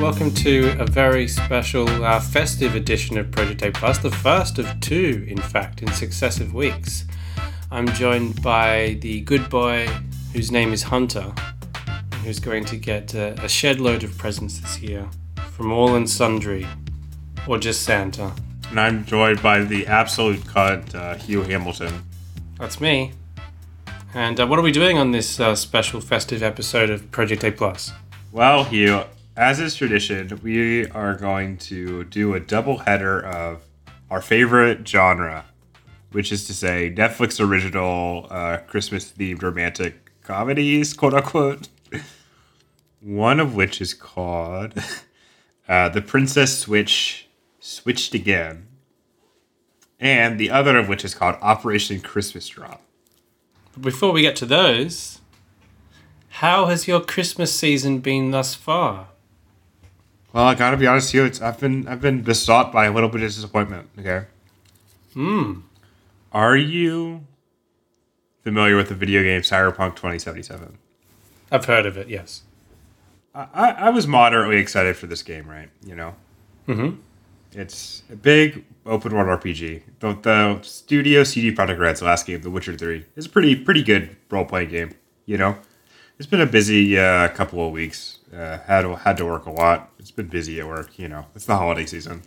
Welcome to a very special uh, festive edition of Project A Plus, the first of two, in fact, in successive weeks. I'm joined by the good boy whose name is Hunter, who's going to get a, a shed load of presents this year from all and sundry, or just Santa. And I'm joined by the absolute cunt, uh, Hugh Hamilton. That's me. And uh, what are we doing on this uh, special festive episode of Project A Plus? Well, Hugh, as is tradition, we are going to do a double header of our favorite genre, which is to say Netflix original uh, Christmas themed romantic comedies, quote unquote. One of which is called uh, The Princess Switch Switched Again, and the other of which is called Operation Christmas Drop. Before we get to those, how has your Christmas season been thus far? Well, I gotta be honest with you. It's I've been I've been besought by a little bit of disappointment. Okay. Hmm. Are you familiar with the video game Cyberpunk 2077? I've heard of it, yes. I, I, I was moderately excited for this game, right? You know, Mm-hmm. it's a big open world RPG. The, the studio CD Projekt Red's last game, The Witcher 3, is a pretty pretty good role playing game. You know, it's been a busy uh, couple of weeks. Uh, had to, had to work a lot. It's been busy at work. You know, it's the holiday season.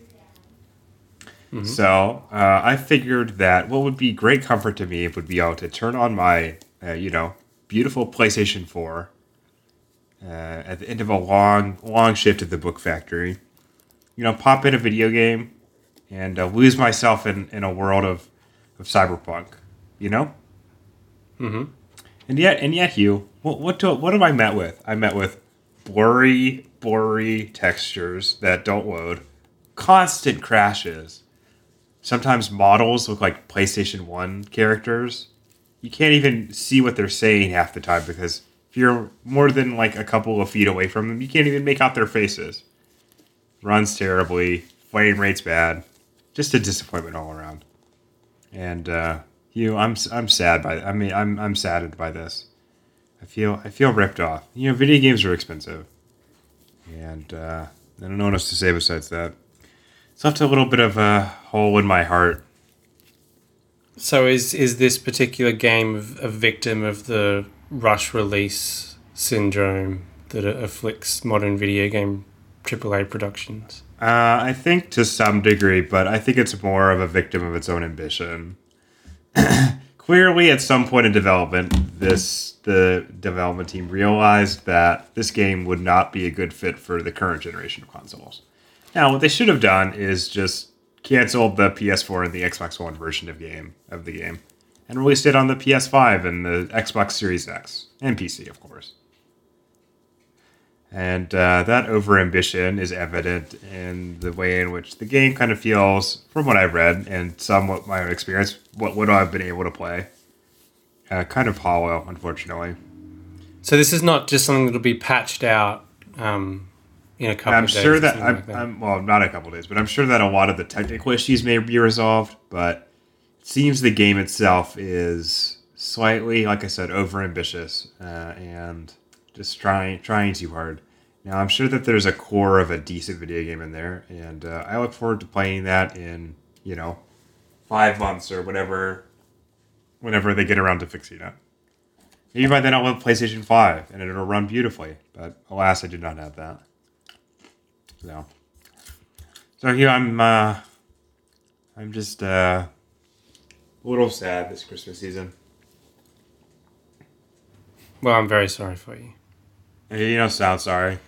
So uh, I figured that what would be great comfort to me would be able to turn on my, uh, you know, beautiful PlayStation 4 uh, at the end of a long, long shift at the book factory. You know, pop in a video game and uh, lose myself in, in a world of, of cyberpunk. You know. Mm-hmm. And yet, and yet, Hugh, what what do, what am I met with? I met with blurry, blurry textures that don't load, constant crashes. Sometimes models look like PlayStation One characters. You can't even see what they're saying half the time because if you're more than like a couple of feet away from them, you can't even make out their faces. Runs terribly, frame rate's bad, just a disappointment all around. And uh, Hugh, I'm I'm sad by I mean I'm I'm saddened by this. I feel I feel ripped off. You know, video games are expensive, and uh, I don't know what else to say besides that. It's left a little bit of a hole in my heart. So is is this particular game a victim of the rush release syndrome that afflicts modern video game AAA productions? Uh, I think to some degree, but I think it's more of a victim of its own ambition. Clearly, at some point in development, this the development team realized that this game would not be a good fit for the current generation of consoles. Now, what they should have done is just canceled the PS4 and the Xbox One version of game of the game, and released it on the PS5 and the Xbox Series X and PC, of course. And uh, that overambition is evident in the way in which the game kind of feels, from what I've read and somewhat my own experience, what would I've been able to play. Uh, kind of hollow, unfortunately. So this is not just something that'll be patched out um, in a couple I'm of days. sure that I'm, like that. I'm well, not a couple days, but I'm sure that a lot of the technical issues may be resolved. But it seems the game itself is slightly, like I said, overambitious uh, and just trying trying too hard. Now I'm sure that there's a core of a decent video game in there, and uh, I look forward to playing that in you know five months or whatever, whenever they get around to fixing it. Maybe by then I'll have PlayStation Five and it'll run beautifully. But alas, I do not have that. So, so here I'm. Uh, I'm just uh, a little sad this Christmas season. well, I'm very sorry for you. You don't sound sorry.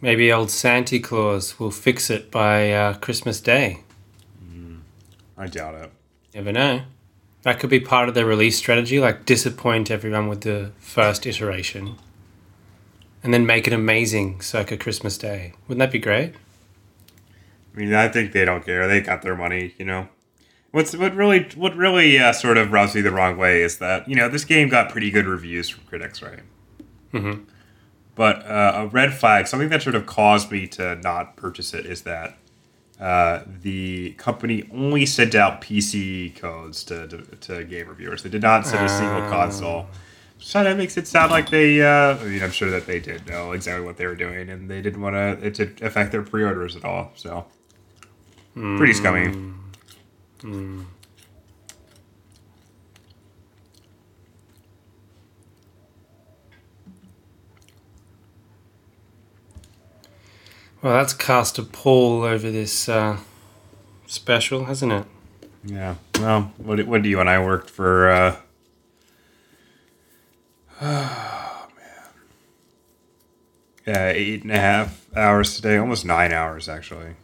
Maybe old Santa Claus will fix it by uh, Christmas Day. I doubt it. Never know. That could be part of their release strategy, like disappoint everyone with the first iteration, and then make it amazing circa Christmas Day. Wouldn't that be great? I mean, I think they don't care. They got their money, you know. What's what really what really uh, sort of rubs me the wrong way is that you know this game got pretty good reviews from critics, right? Mm-hmm. But uh, a red flag, something that sort of caused me to not purchase it, is that uh, the company only sent out PC codes to, to, to game reviewers. They did not send a single Ah. console. So that makes it sound like they. Uh, I mean, I'm sure that they did know exactly what they were doing, and they didn't want to it to affect their pre-orders at all. So, pretty scummy. Well, that's cast a pall over this uh, special, hasn't it? Yeah. Well, what do- what do you and I worked for? Uh, oh man. Yeah, eight and a half hours today, almost nine hours actually.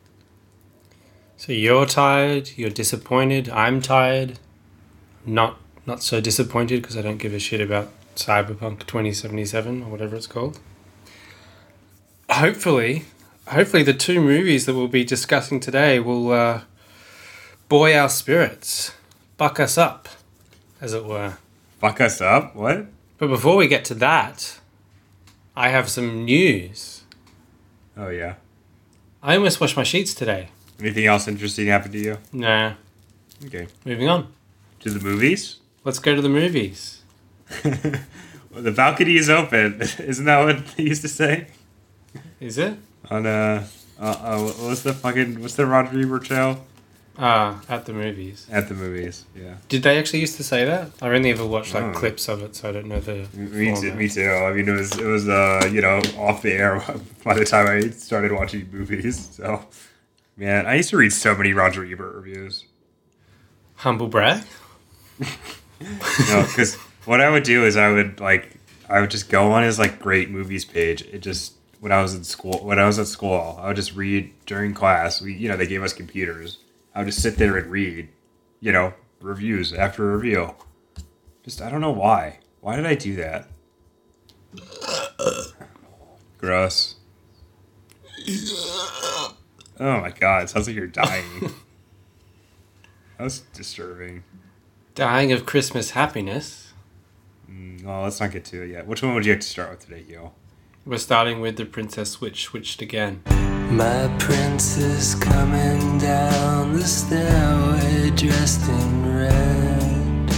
So you're tired, you're disappointed, I'm tired. Not not so disappointed because I don't give a shit about Cyberpunk 2077 or whatever it's called. Hopefully, hopefully the two movies that we'll be discussing today will uh, buoy our spirits, buck us up, as it were. Buck us up? What? But before we get to that, I have some news. Oh yeah. I almost washed my sheets today. Anything else interesting happened to you? Nah, Okay. moving on. To the movies. Let's go to the movies. Well, the balcony is open. Isn't that what they used to say? Is it? On uh, uh, uh what's the fucking what's the Roger Ebert show Ah, at the movies. at the movies? Yeah. Did they actually used to say that? I only ever watched like Oh. clips of it, so I don't know the. Me too. Me too. I mean, it was it was uh you know off the air by the time I started watching movies. So, man, I used to read so many Roger Ebert reviews. Humble brag. Know, because what I would do is I would like I would just go on his like great movies page. It just when I was in school when I was at school I would just read during class. We you know they gave us computers. I would just sit there and read, you know, reviews after review. Just I don't know why. Why did I do that? Gross. Oh my god! It sounds like you're dying. That's disturbing. Dying of Christmas happiness. Mm, Well, let's not get to it yet. Which one would you like to start with today, Yo? We're starting with the Princess Switch switched again. My coming down the stairway dressed in red.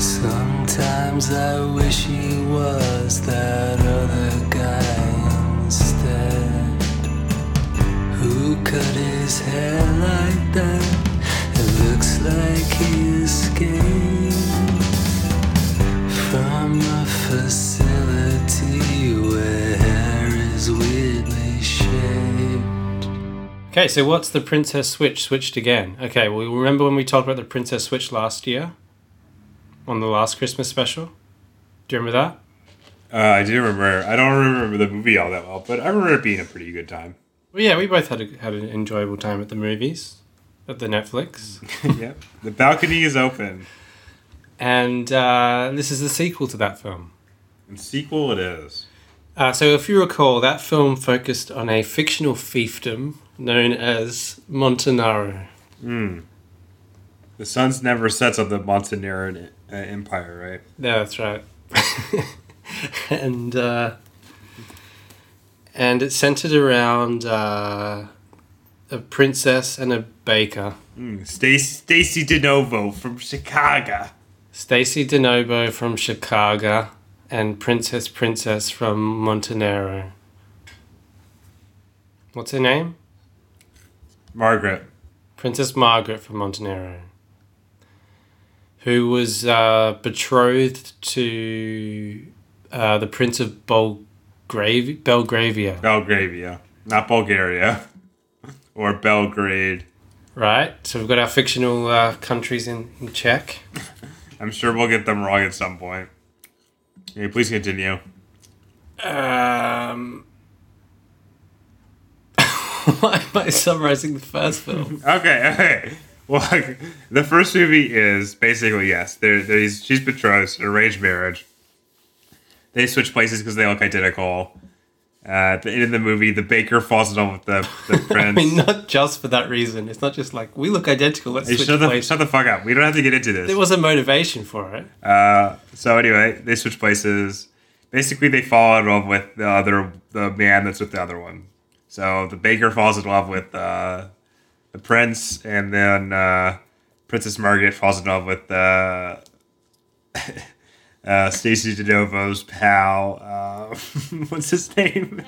Sometimes I wish he was that other guy instead. Who cut his hair like that? It looks like he escaped from a Okay, so what's the Princess Switch switched again? Okay, well, remember when we talked about the Princess Switch last year? On the last Christmas special? Do you remember that? Uh, I do remember. I don't remember the movie all that well, but I remember it being a pretty good time. Well, yeah, we both had, a, had an enjoyable time at the movies, at the Netflix. yep. The balcony is open. And uh, this is the sequel to that film. And sequel it is. Uh, so, if you recall, that film focused on a fictional fiefdom known as Montenaro. Mm. The sun's never sets on the Montenegrin uh, Empire, right? Yeah, that's right. and uh, and it's centered around uh, a princess and a baker, Mm. Stacy, Stacy DeNovo from Chicago. Stacy DeNovo from Chicago and Princess Princess from Montenegro. What's her name? Margaret. Princess Margaret from Montenegro, who was uh, betrothed to uh, the Prince of Belgravi- Belgravia, Belgravia. Not Bulgaria. or Belgrade. right? So we've got our fictional uh, countries in, in check. I'm sure we'll get them wrong at some point. Okay, please continue. Um, why am I summarizing the first film? Okay, okay. Well, like, the first movie is basically yes. There, there's she's betrothed, an arranged marriage. They switch places because they look identical. Uh, at the end of the movie, the baker falls in love with the, the I prince. mean, not just for that reason. It's not just like we look identical. Let's Hey, switch shut the places. shut the fuck up. We don't have to get into this. There was a motivation for it. Uh, so anyway, they switch places. Basically, they fall in love with the other the man that's with the other one. So the baker falls in love with uh, the prince, and then uh, Princess Margaret falls in love with uh, uh, Stacy DeNovo's pal. Uh, what's his name?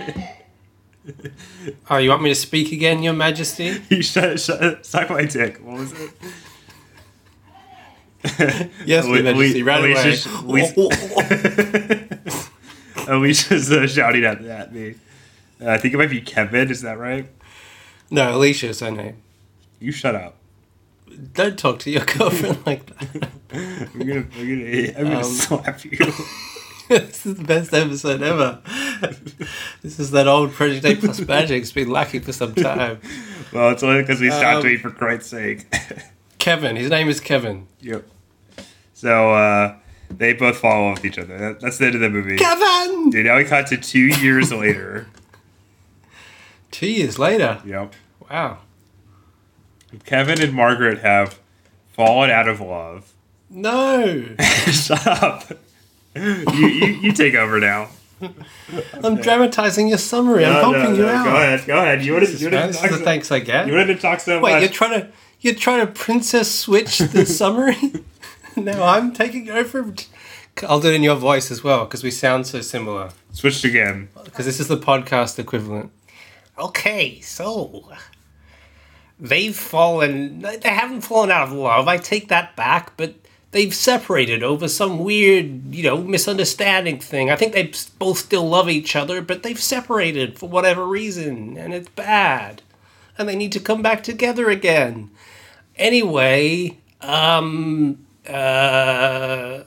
Oh, you want me to speak again, Your Majesty? he shut, shut, suck my dick. What was it? Yes, Your Majesty. Right away. Alicia- Alicia's uh, shouting at, at me. Uh, I think it might be Kevin. Is that right? no, Alicia's her name. You shut up. Don't talk to your girlfriend like that. I'm gonna, I'm gonna, I'm gonna Um, slap you. this is the best episode ever. this is that old Project A Plus magic. It's been lacking for some time. well, it's only because we stopped Um, it for Christ's sake. Kevin. His name is Kevin. yep. So uh, they both fall with each other. That, that's the end of the movie. Kevin! Dude, now we cut to two years later. Two years later. Yep. Wow. Kevin and Margaret have fallen out of love. No. Shut up. You, you, you take over now. I'm dramatizing your summary. I'm No, helping no, you no, out. Go ahead. Go ahead. You wanted, you wanted, to, talk the so, thanks I get. you wanted to talk so Wait, much. you're trying to you're trying to princess switch the summary? no, I'm taking over. I'll do it in your voice as well because we sound so similar. Switched again. Because this is the podcast equivalent. Okay, so they've fallen. They haven't fallen out of love. I take that back, but they've separated over some weird, you know, misunderstanding thing. I think they both still love each other, but they've separated for whatever reason, and it's bad. And they need to come back together again. Anyway, um, uh,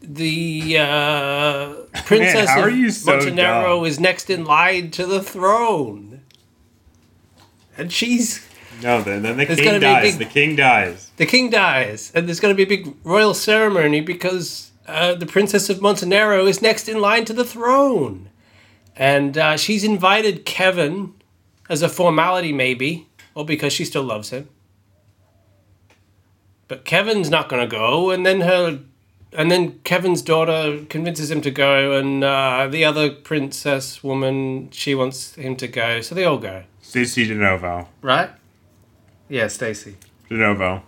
the uh, princess are of so Montenegro dumb? is next in line to the throne, and she's No, then, then the There's king gonna be a dies. big- The king dies. the king dies, and there's going to be a big royal ceremony because uh, the princess of Montenegro is next in line to the throne, and uh, she's invited Kevin as a formality, maybe, or because she still loves him. But Kevin's not going to go, and then her, and then Kevin's daughter convinces him to go, and uh, the other princess woman she wants him to go, so they all go. Stacy De Novo. Right? Yeah, Stacy. De Novo.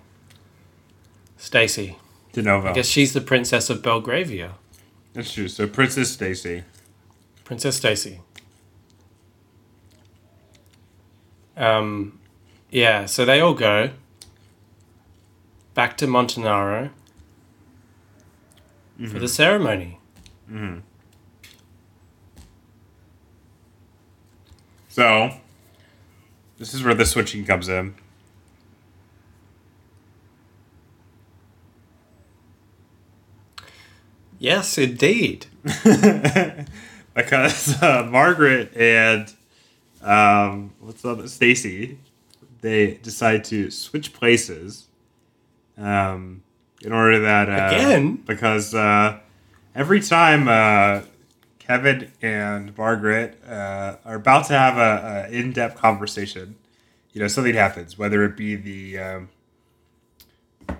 Stacy. De Novo. I guess she's the princess of Belgravia. That's true. So Princess Stacy. Princess Stacy. Um, yeah, so they all go back to Montenaro for the ceremony. So this is where the switching comes in. Yes, indeed. because uh, Margaret and um, what's the other Stacy, they decide to switch places. Um, in order that uh, Again? because uh, every time uh, Kevin and Margaret uh, are about to have a, a in-depth conversation, you know something happens, whether it be the um,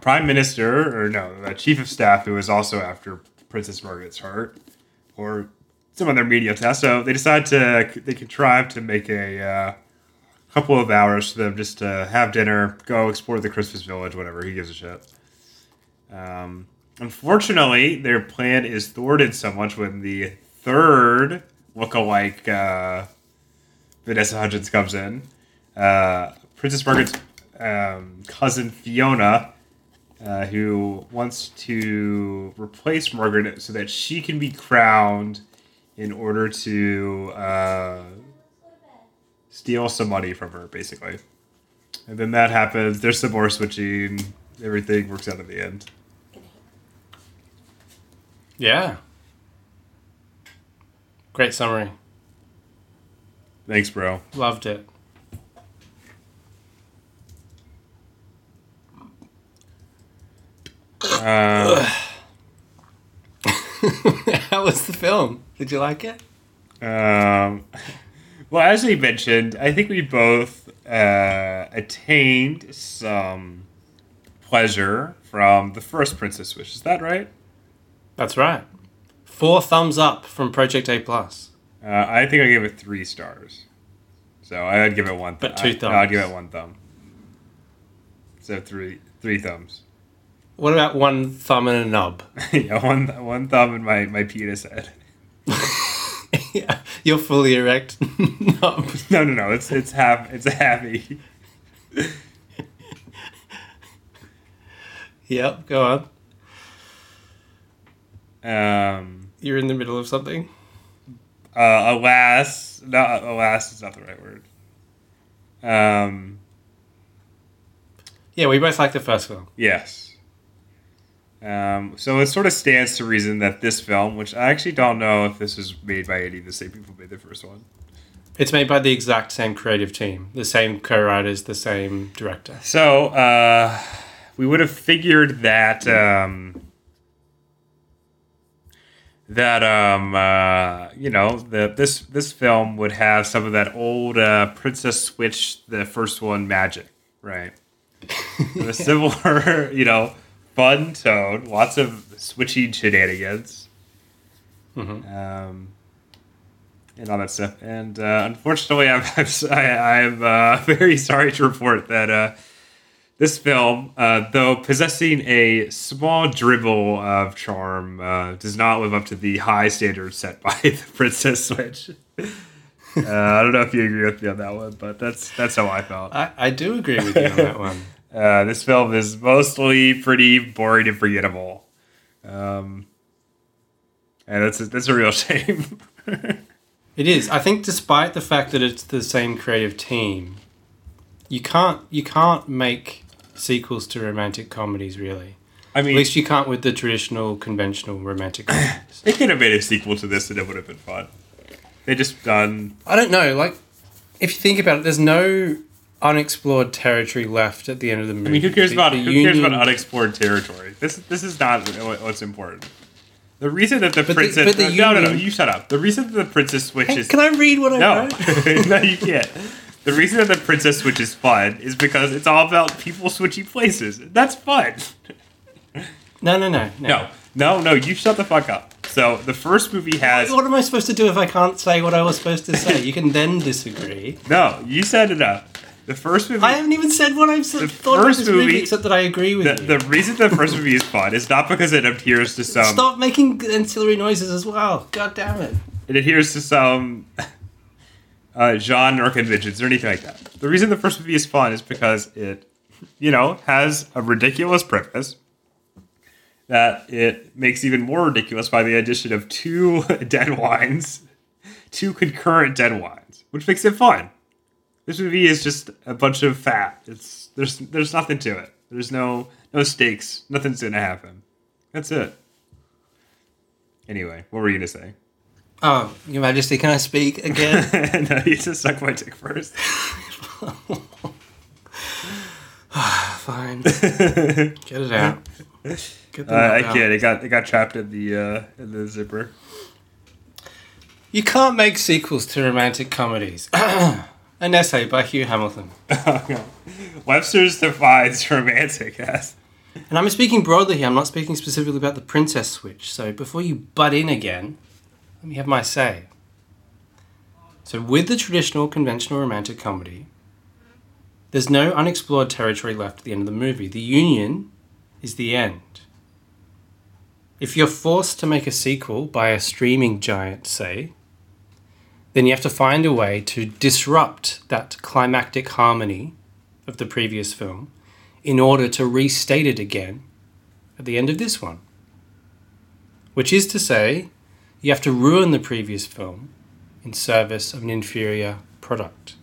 prime minister or no, the chief of staff who is also after Princess Margaret's heart, or some other media test. So they decide to they contrive to make a uh, couple of hours for them just to have dinner, go explore the Christmas village, whatever. He gives a shit. Um, unfortunately, their plan is thwarted so much when the third lookalike uh, Vanessa Hudgens comes in. Uh, Princess Margaret's um, cousin Fiona uh, who wants to replace Margaret so that she can be crowned in order to uh, steal some money from her, basically. And then that happens. There's some more switching. Everything works out in the end. Yeah. Great summary. Thanks, bro. Loved it. Uh, How was the film? Did you like it? um, well, as we mentioned, I think we both uh, attained some pleasure from the first Princess Switch. Is that right? That's right. Four thumbs up from Project A Plus. Uh, I think I gave it three stars. So I'd give it one. But I- two no, I'd thumbs. give it one thumb. So three, three thumbs. What about one thumb and a nub? yeah, one one thumb and my my penis head. yeah, you're fully erect. No, no, no. It's it's half. It's a happy. Yep, go on. Um. You're in the middle of something. Uh. Alas, no. Alas is not the right word. Um. Yeah, we both like the first film. Yes. Um, so it sort of stands to reason that this film, which I actually don't know if this was made by any of the same people made the first one. It's made by the exact same creative team, the same co-writers, the same director. So uh, we would have figured that um, that um, uh, you know the this this film would have some of that old uh, Princess Switch, the first one, magic, right? a similar, you know, fun tone, lots of switching shenanigans, um, and all that stuff. And uh, unfortunately, I'm I'm, I, am uh, very sorry to report that uh, this film, uh, though possessing a small dribble of charm, uh, does not live up to the high standards set by the Princess Switch. Uh, I don't know if you agree with me on that one, but that's that's how I felt. I, I do agree with you on that one. Uh, this film is mostly pretty boring and forgettable, um, and that's a, that's a real shame. It is. I think, despite the fact that it's the same creative team, you can't you can't make sequels to romantic comedies. Really, I mean, at least you can't with the traditional, conventional romantic comedies. they could have made a sequel to this, and it would have been fun. They just done I don't know. Like, if you think about it, there's no unexplored territory left at the end of the movie. I mean, who cares The- about the who cares about unexplored territory? This this is not what's important. The reason that the the- princess but the no no no Union- you shut up. The reason that the princess switch Hey, is can I read what I no wrote? no you can't. The reason that the princess switch is fun is because it's all about people switching places. That's fun. No, no, no, No no no you shut the fuck up. So the first movie has What am I supposed to do if I can't say what I was supposed to say? You can then disagree. no you said it up. The first movie I haven't even said what I've said, The thought about first this movie, movie- except that I agree with the, you. the reason the first movie is fun is not because it adheres to some Stop making ancillary noises as well. God damn it. it adheres to some uh, genre conventions or anything like that. The reason the first movie is fun is because it, you know, has a ridiculous premise that it makes even more ridiculous by the addition of two dead wines, two concurrent dead wines, which makes it fun. This movie is just a bunch of fat. It's there's there's nothing to it. There's no no stakes. Nothing's gonna happen. That's it. Anyway, what were you gonna say? Oh, Your Majesty, can I speak again? no, you just suck my dick first. Fine. Get it out. Get the Uh, I can't. It got it got trapped in the uh, in the zipper. You can't make sequels to romantic comedies. An essay by Hugh Hamilton. Webster's defines romantic as And I'm speaking broadly here, I'm not speaking specifically about the princess switch. So before you butt in again, let me have my say. So, with the traditional conventional romantic comedy, there's no unexplored territory left at the end of the movie. The union is the end. If you're forced to make a sequel by a streaming giant, say, then you have to find a way to disrupt that climactic harmony of the previous film in order to restate it again at the end of this one. Which is to say, you have to ruin the previous film in service of an inferior product.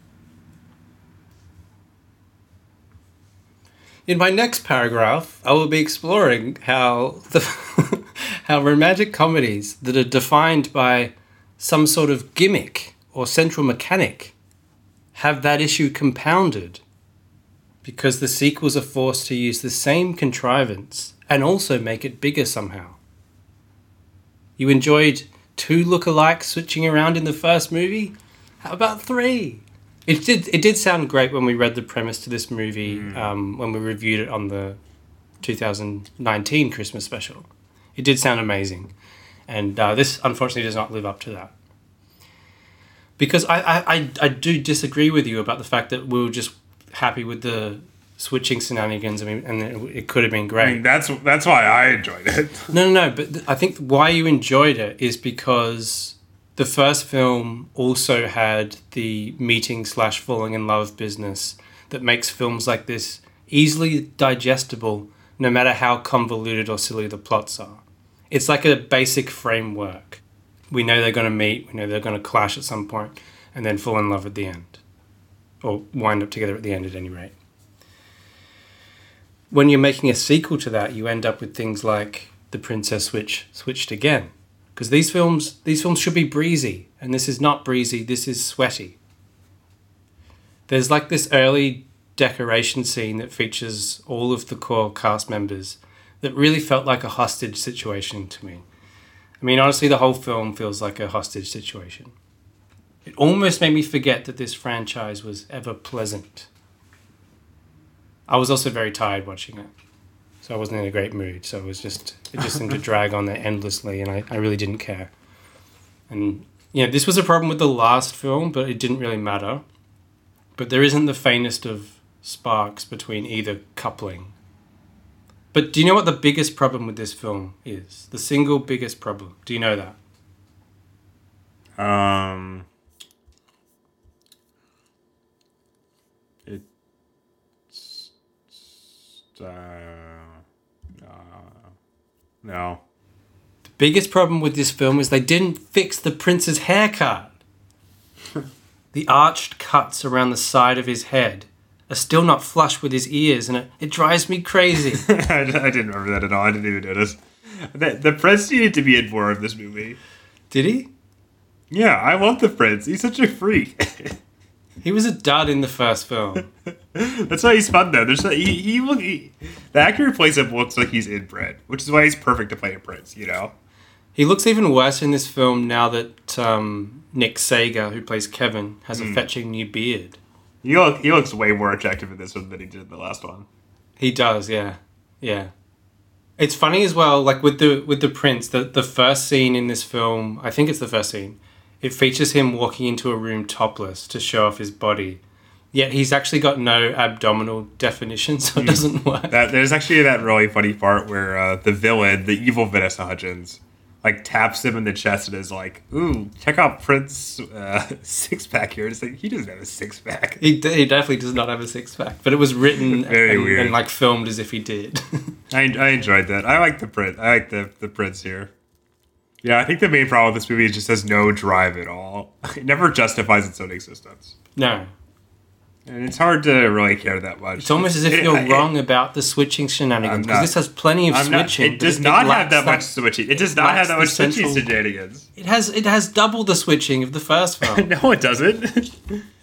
In my next paragraph, I will be exploring how the how romantic comedies that are defined by some sort of gimmick or central mechanic have that issue compounded because the sequels are forced to use the same contrivance and also make it bigger somehow. You enjoyed two lookalikes switching around in the first movie? How about three? It did. It did sound great when we read the premise to this movie um, when we reviewed it on the 2019 Christmas special. It did sound amazing, and uh, this unfortunately does not live up to that. Because I, I, I, do disagree with you about the fact that we were just happy with the switching shenanigans. I mean, and it, it could have been great. I mean, that's that's why I enjoyed it. No, no, no. But I think why you enjoyed it is because the first film also had the meeting slash falling in love business that makes films like this easily digestible, no matter how convoluted or silly the plots are. It's like a basic framework. We know they're going to meet. We know they're going to clash at some point, and then fall in love at the end, or wind up together at the end at any rate when you're making a sequel to that, you end up with things like the Princess Switch switched again, because these films these films should be breezy, and this is not breezy. This is sweaty. There's like this early decoration scene that features all of the core cast members that really felt like a hostage situation to me. I mean, honestly, the whole film feels like a hostage situation. It almost made me forget that this franchise was ever pleasant. I was also very tired watching it, so I wasn't in a great mood. So it was just it just seemed to drag on there endlessly, and I, I really didn't care. And you know, this was a problem with the last film, but it didn't really matter. But there isn't the faintest of sparks between either coupling. But do you know what the biggest problem with this film is? The single biggest problem. Do you know that? Um, it's uh, uh, no. The biggest problem with this film is they didn't fix the prince's haircut. the arched cuts around the side of his head are still not flush with his ears, and it, it drives me crazy. I, I didn't remember that at all. I didn't even notice. The, the prince needed to be in more of this movie. Did he? Yeah, I love the prince. He's such a freak. He was a dud in the first film. That's why he's fun though. There's he, he, he the actor who plays him looks like he's inbred, which is why he's perfect to play a prince. You know. He looks even worse in this film now that um, Nick Sagar, who plays Kevin, has a fetching new beard. He look, he looks way more attractive in this one than he did in the last one. He does, yeah, yeah. It's funny as well, like with the with the prince. The the first scene in this film, I think it's the first scene. It features him walking into a room topless to show off his body. Yet he's actually got no abdominal definition, so it doesn't work. That there's actually that really funny part where uh, the villain, the evil Vanessa Hudgens, like taps him in the chest and is like, "Ooh, check out Prince uh, six pack here." It's like he doesn't have a six pack. He, d- he definitely does not have a six pack, but it was written Very and, weird. and like filmed as if he did. I, I enjoyed that. I like the prince. I like the the prince here. Yeah, I think the main problem with this movie is just has no drive at all. It never justifies its own existence, no, and it's hard to really care that much. it's almost as if It- you're it- wrong about the switching shenanigans because this has plenty of I'm not- switching. it but does not have lacks that much switching. It does not have that much switching central- shenanigans. It has it has double the switching of the first film. no, it doesn't.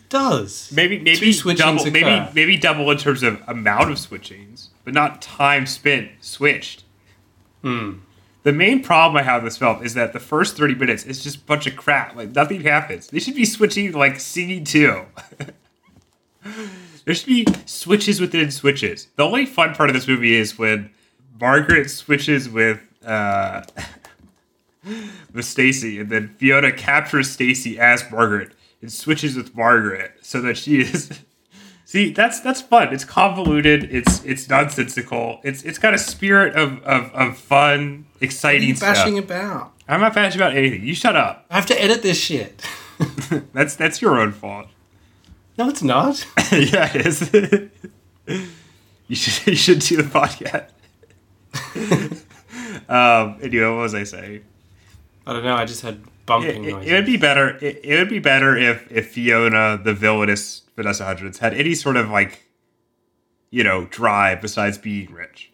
does. maybe maybe double. Maybe occur. maybe double in terms of amount of switchings, but not time spent switched. Hmm. The main problem I have with this film is that the first thirty minutes is just a bunch of crap. Like nothing happens. They should be switching like scene two. there should be switches within switches. The only fun part of this movie is when Margaret switches with uh, with Stacy, and then Fiona captures Stacy as Margaret and switches with Margaret so that she is. See, that's that's fun. It's convoluted. It's it's nonsensical. It's it's got a spirit of of, of fun, exciting stuff. about? I'm not passionate about anything. You shut up. I have to edit this shit. That's that's your own fault. No, it's not. yeah, it is. you should you should do the podcast. um. Anyway, what was I saying? I don't know. I just had bumping it- noises. it would be better. It, it would be better if if Fiona, the villainous Vanessa Hudgens, had any sort of like, you know, drive besides being rich.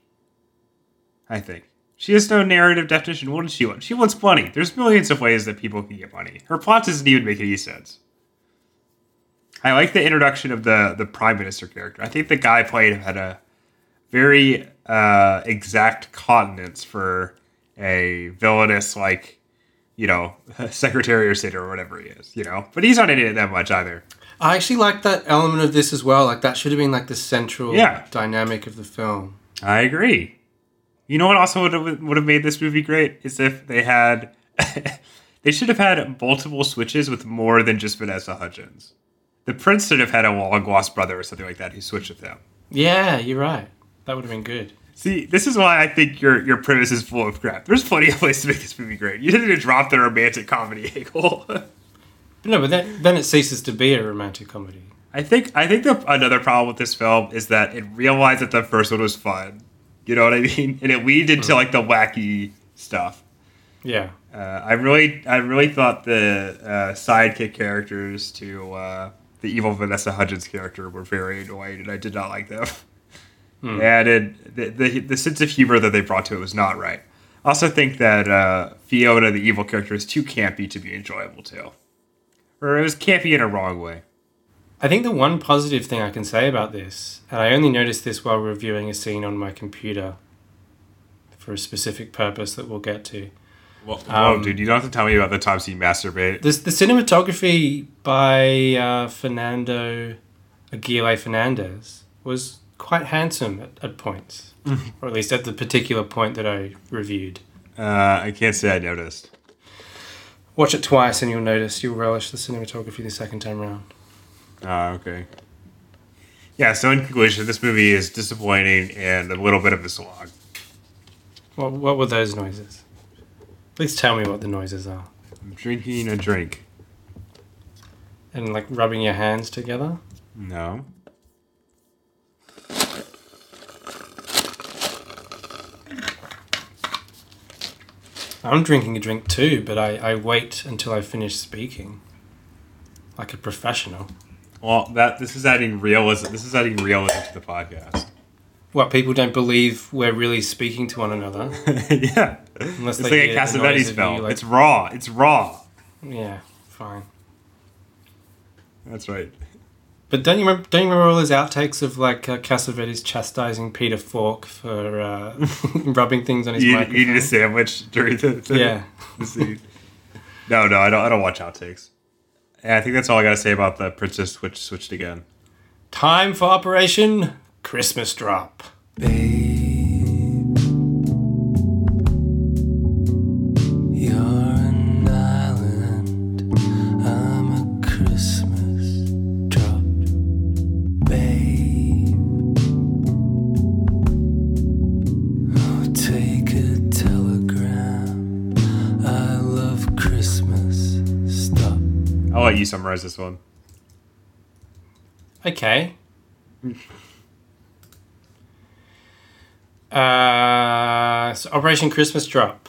I think she has no narrative definition. What does she want? She wants money. There's millions of ways that people can get money. Her plot doesn't even make any sense. I like the introduction of the the prime minister character. I think the guy played had a very uh, exact continence for a villainous like you know, secretary or state or whatever he is, you know. But he's not in it that much either. I actually like that element of this as well. Like that should have been like the central Yeah. dynamic of the film. I agree. You know what also would have, would have made this movie great is if they had they should have had multiple switches with more than just Vanessa Hudgens. The prince should have had a long brother or something like that who switched with them. Yeah, you're right. That would have been good. See, this is why I think your your premise is full of crap. There's plenty of ways to make this movie great. You didn't drop the romantic comedy angle. No, but then then it ceases to be a romantic comedy. I think I think the another problem with this film is that it realized that the first one was fun. You know what I mean? And it leaned into like the wacky stuff. Yeah. Uh, I really I really thought the uh, sidekick characters to uh, the evil Vanessa Hudgens character were very annoying, and I did not like them. And it, the, the the sense of humor that they brought to it was not right. I also think that uh, Fiona, the evil character, is too campy to be enjoyable too, or it was campy in a wrong way. I think the one positive thing I can say about this, and I only noticed this while reviewing a scene on my computer for a specific purpose that we'll get to. Well, Um, dude, you don't have to tell me about the times he masturbated. This, the cinematography by uh, Fernando Aguirre Fernandez was quite handsome at, at points, or at least at the particular point that I reviewed. Uh, I can't say I noticed. Watch it twice and you'll notice you'll relish the cinematography the second time round. Ah, okay. Yeah, so in conclusion, this movie is disappointing and a little bit of a slog. What, what were those noises? Please tell me what the noises are. I'm drinking a drink. And like rubbing your hands together? No. I'm drinking a drink too, but I, I wait until I finish speaking. Like a professional. Well, that this is adding realism. This is adding realism to the podcast. What, people don't believe we're really speaking to one another? yeah, Unless it's they like a hear the noise Cassavetes film. like- It's raw. It's raw. Yeah, fine. That's right. But don't you remember? Don't you remember all those outtakes of like uh, Cassavetes chastising Peter Falk for uh, rubbing things on his You, microphone? you need a sandwich during the, the, Yeah. the scene. No, no, I don't. I don't watch outtakes. And I think that's all I got to say about the Princess Switch switched again. Time for Operation Christmas Drop. Babe, you're an island. I'm a Christmas drop. Babe, oh, take a telegram. I love Christmas. Stop. I'll let you summarize this one. Okay. Uh, so Operation Christmas Drop.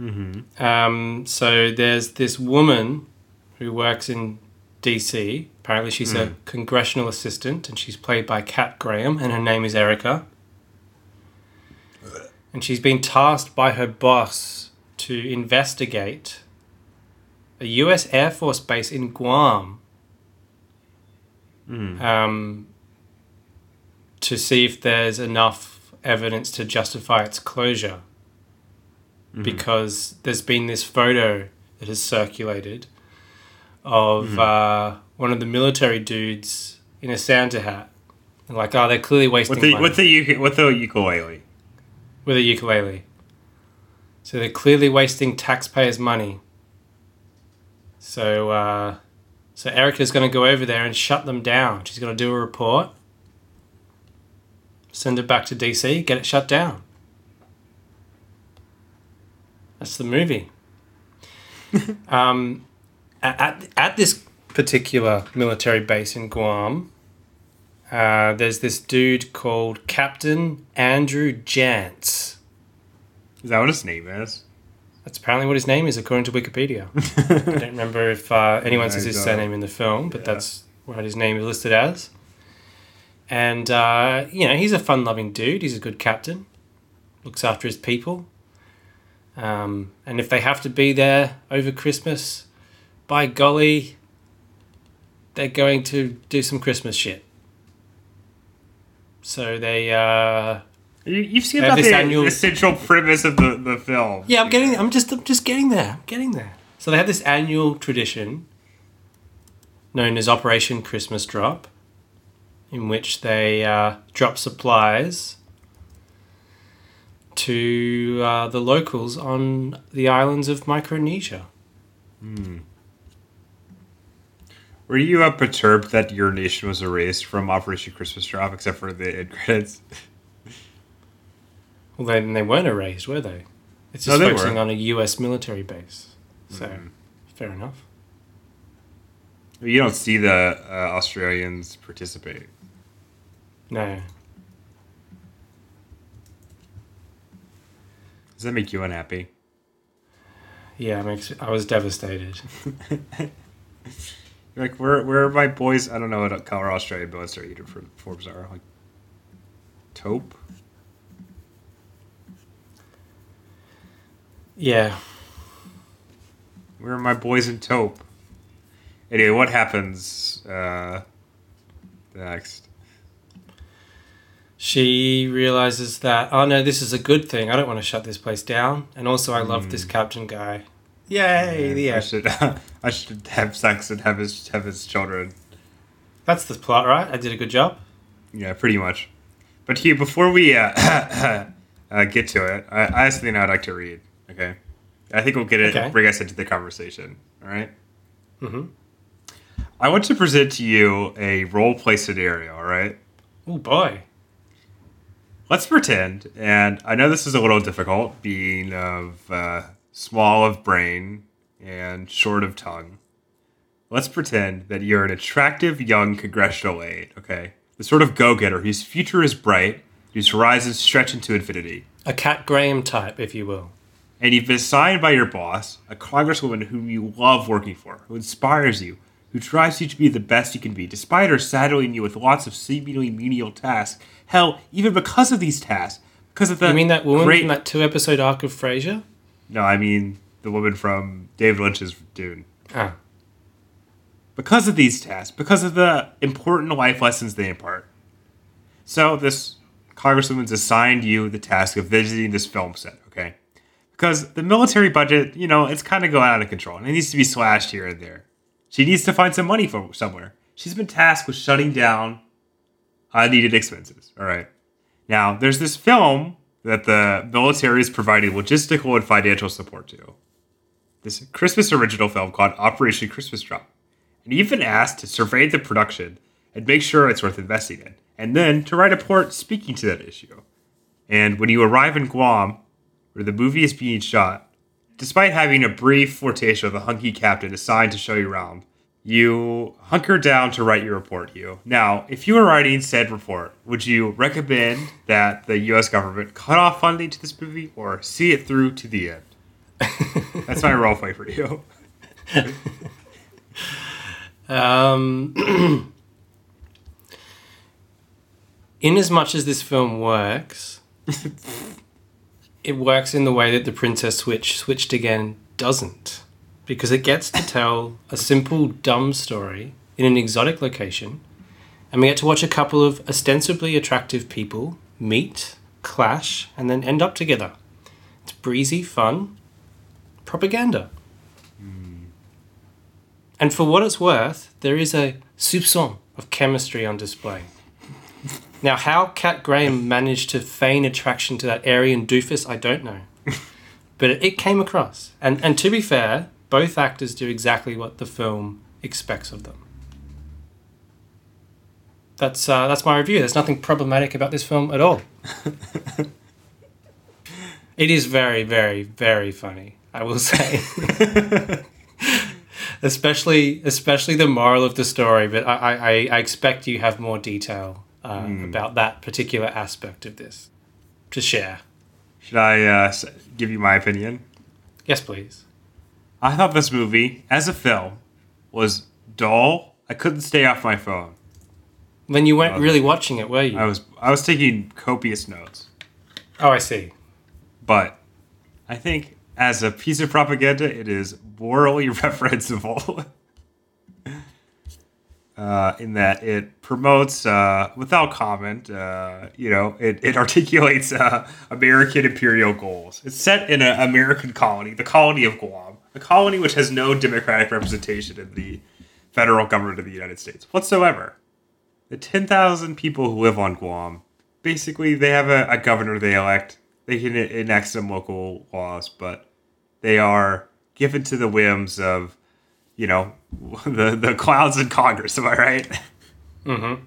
Mm-hmm. Um, so there's this woman who works in DC. Apparently, she's a congressional assistant, and she's played by Kat Graham, and her name is Erica. And she's been tasked by her boss to investigate a U.S. Air Force base in Guam um, to see if there's enough evidence to justify its closure. Because there's been this photo that has circulated of uh, one of the military dudes in a Santa hat. And like, oh, they're clearly wasting With the money with the with the ukulele. with a ukulele. So they're clearly wasting taxpayers' money. So, uh, so Erica's going to go over there and shut them down. She's going to do a report, send it back to DC, get it shut down. That's the movie. um, at, at, this particular military base in Guam, uh, there's this dude called Captain Andrew Jantz. Is that what his name is? That's apparently what his name is, according to Wikipedia. I don't remember if uh, anyone says his surname in the film, but Yeah. that's what his name is listed as. And, uh, you know, he's a fun loving dude. He's a good captain, looks after his people. Um, and if they have to be there over Christmas, by golly, they're going to do some Christmas shit. So they, uh, You, you've seen about this the annual- essential premise of the, the film. Yeah, I'm getting. I'm just. I'm just getting there. I'm getting there. So they have this annual tradition known as Operation Christmas Drop, in which they uh, drop supplies to uh, the locals on the islands of Micronesia. Were you uh, perturbed that your nation was erased from Operation Christmas Drop, except for the end credits? Well, then they weren't erased, were they? It's No, just they focusing were. on a U.S. military base. So, Mm-hmm. fair enough. You don't see the uh, Australians participate. No. Does that make you unhappy? Yeah, it makes I was devastated. Like, where, where are my boys? I don't know what color Australian boys are eating for Forbes are. Like, taupe? Yeah. Where are my boys in taupe? Anyway, what happens uh, next? She realizes that, oh no, this is a good thing. I don't want to shut this place down. And also, I love this captain guy. Yay, the I end. should I should have sex and have his have his children. That's the plot, right? I did a good job. Yeah, pretty much. But here, before we uh, uh, get to it, I, I have something I'd like to read. Okay, I think we'll get it. Okay. Bring us into the conversation. All right. Mm-hmm. I want to present to you a role play scenario. All right. Oh boy. Let's pretend, and I know this is a little difficult, being of uh, small of brain and short of tongue. Let's pretend that you're an attractive young congressional aide, okay? The sort of go getter whose future is bright, whose horizons stretch into infinity. A Kat Graham type, if you will. And you've been assigned by your boss, a congresswoman whom you love working for, who inspires you, who drives you to be the best you can be, despite her saddling you with lots of seemingly menial tasks. Hell, even because of these tasks, because of the You mean that woman great from that two episode arc of Frasier? No, I mean the woman from David Lynch's Dune. Ah. Because of these tasks, because of the important life lessons they impart. So this congresswoman's assigned you the task of visiting this film set, okay? Because the military budget, you know, it's kind of going out of control and it needs to be slashed here and there. She needs to find some money from somewhere. She's been tasked with shutting down Uh, unneeded expenses. All right. Now, there's this film that the military is providing logistical and financial support to. This Christmas original film called Operation Christmas Drop. And been asked to survey the production and make sure it's worth investing in, and then to write a report speaking to that issue. And when you arrive in Guam, where the movie is being shot, despite having a brief flirtation with a hunky captain assigned to show you around, you hunker down to write your report, Hugh. Now, if you were writing said report, would you recommend that the US government cut off funding to this movie or see it through to the end? That's my role play for you. Um, in as much as this film works, it works in the way that the Princess Switch switched again doesn't. Because it gets to tell a simple, dumb story in an exotic location, and we get to watch a couple of ostensibly attractive people meet, clash, and then end up together. It's breezy, fun propaganda. Hmm. And for what it's worth, there is a soupçon of chemistry on display. Now, how Kat Graham managed to feign attraction to that Aryan doofus, I don't know. But it, it came across. And, and to be fair, both actors do exactly what the film expects of them. That's, uh, that's my review. There's nothing problematic about this film at all. it is very, very, very funny, I will say. especially especially the moral of the story. But I, I, I expect you have more detail uh, about that particular aspect of this to share. Should I uh, give you my opinion? Yes, please. I thought this movie, as a film, was dull. I couldn't stay off my phone. When you weren't really watching it, were you? I was I was taking copious notes. oh, I see. But I think as a piece of propaganda, it is morally reprehensible. Uh, in that it promotes, uh, without comment, uh, you know, it, it articulates uh, American imperial goals. It's set in an American colony, the colony of Guam, a colony which has no democratic representation in the federal government of the United States whatsoever. The 10,000 people who live on Guam, basically, they have a, a governor they elect. They can enact some local laws, but they are given to the whims of you know, the the clowns in Congress. Am I right? Mm-hmm.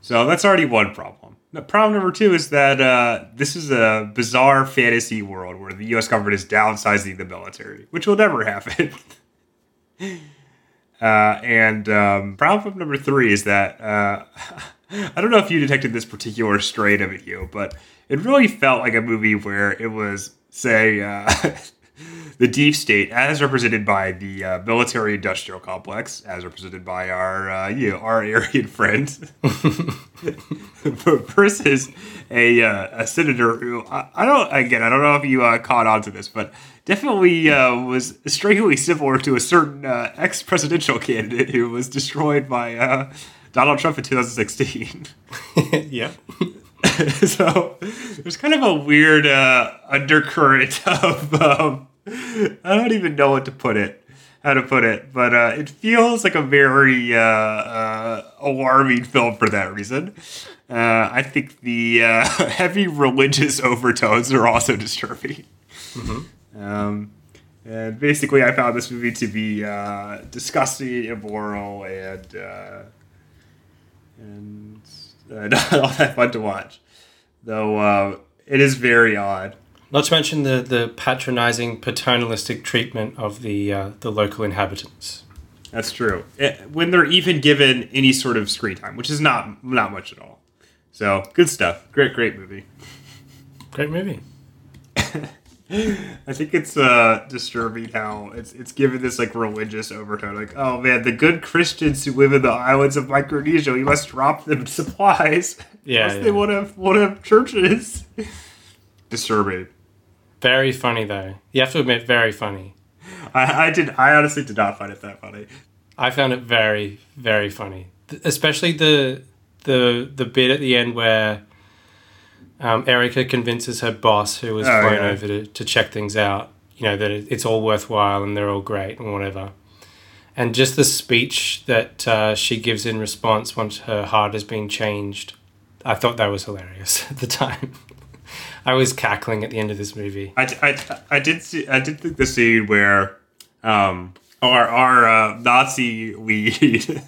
So that's already one problem. Now, problem number two is that uh, this is a bizarre fantasy world where the U.S. government is downsizing the military, which will never happen. uh, and um, problem number three is that uh, I don't know if you detected this particular strain of it, Hugh, but it really felt like a movie where it was, say, uh, the deep state, as represented by the uh, military-industrial complex, as represented by our, uh, you know, our Aryan friend, versus a uh, a senator who I, I don't again I don't know if you uh, caught on to this, but definitely uh, was strikingly similar to a certain uh, ex-presidential candidate who was destroyed by uh, Donald Trump in 2016. yeah. so there's kind of a weird uh, undercurrent of um, I don't even know what to put it how to put it but uh, it feels like a very uh, uh, alarming film for that reason uh, I think the uh, heavy religious overtones are also disturbing um, and basically I found this movie to be uh, disgusting immoral and and uh, not all that fun to watch. Though uh, it is very odd. Not to mention the, the patronizing paternalistic treatment of the uh, the local inhabitants. That's true. It- when they're even given any sort of screen time, which is not not much at all. So good stuff. Great, great movie. Great movie. I think it's uh, disturbing how it's it's given this like religious overtone. Like, oh man, the good Christians who live in the islands of Micronesia, we must drop them supplies. Yeah, yeah. they want to want to have churches. Disturbing. Very funny though. You have to admit, very funny. I, I did. I honestly did not find it that funny. I found it very, very funny, Th- especially the the the bit at the end where um, Erica convinces her boss, who was Oh, flown yeah. over to, to check things out, you know that it, it's all worthwhile and they're all great and whatever. And just the speech that uh, she gives in response once her heart has been changed, I thought that was hilarious at the time. I was cackling at the end of this movie. I, I, I did see. I did think the scene where um our our uh, Nazi lead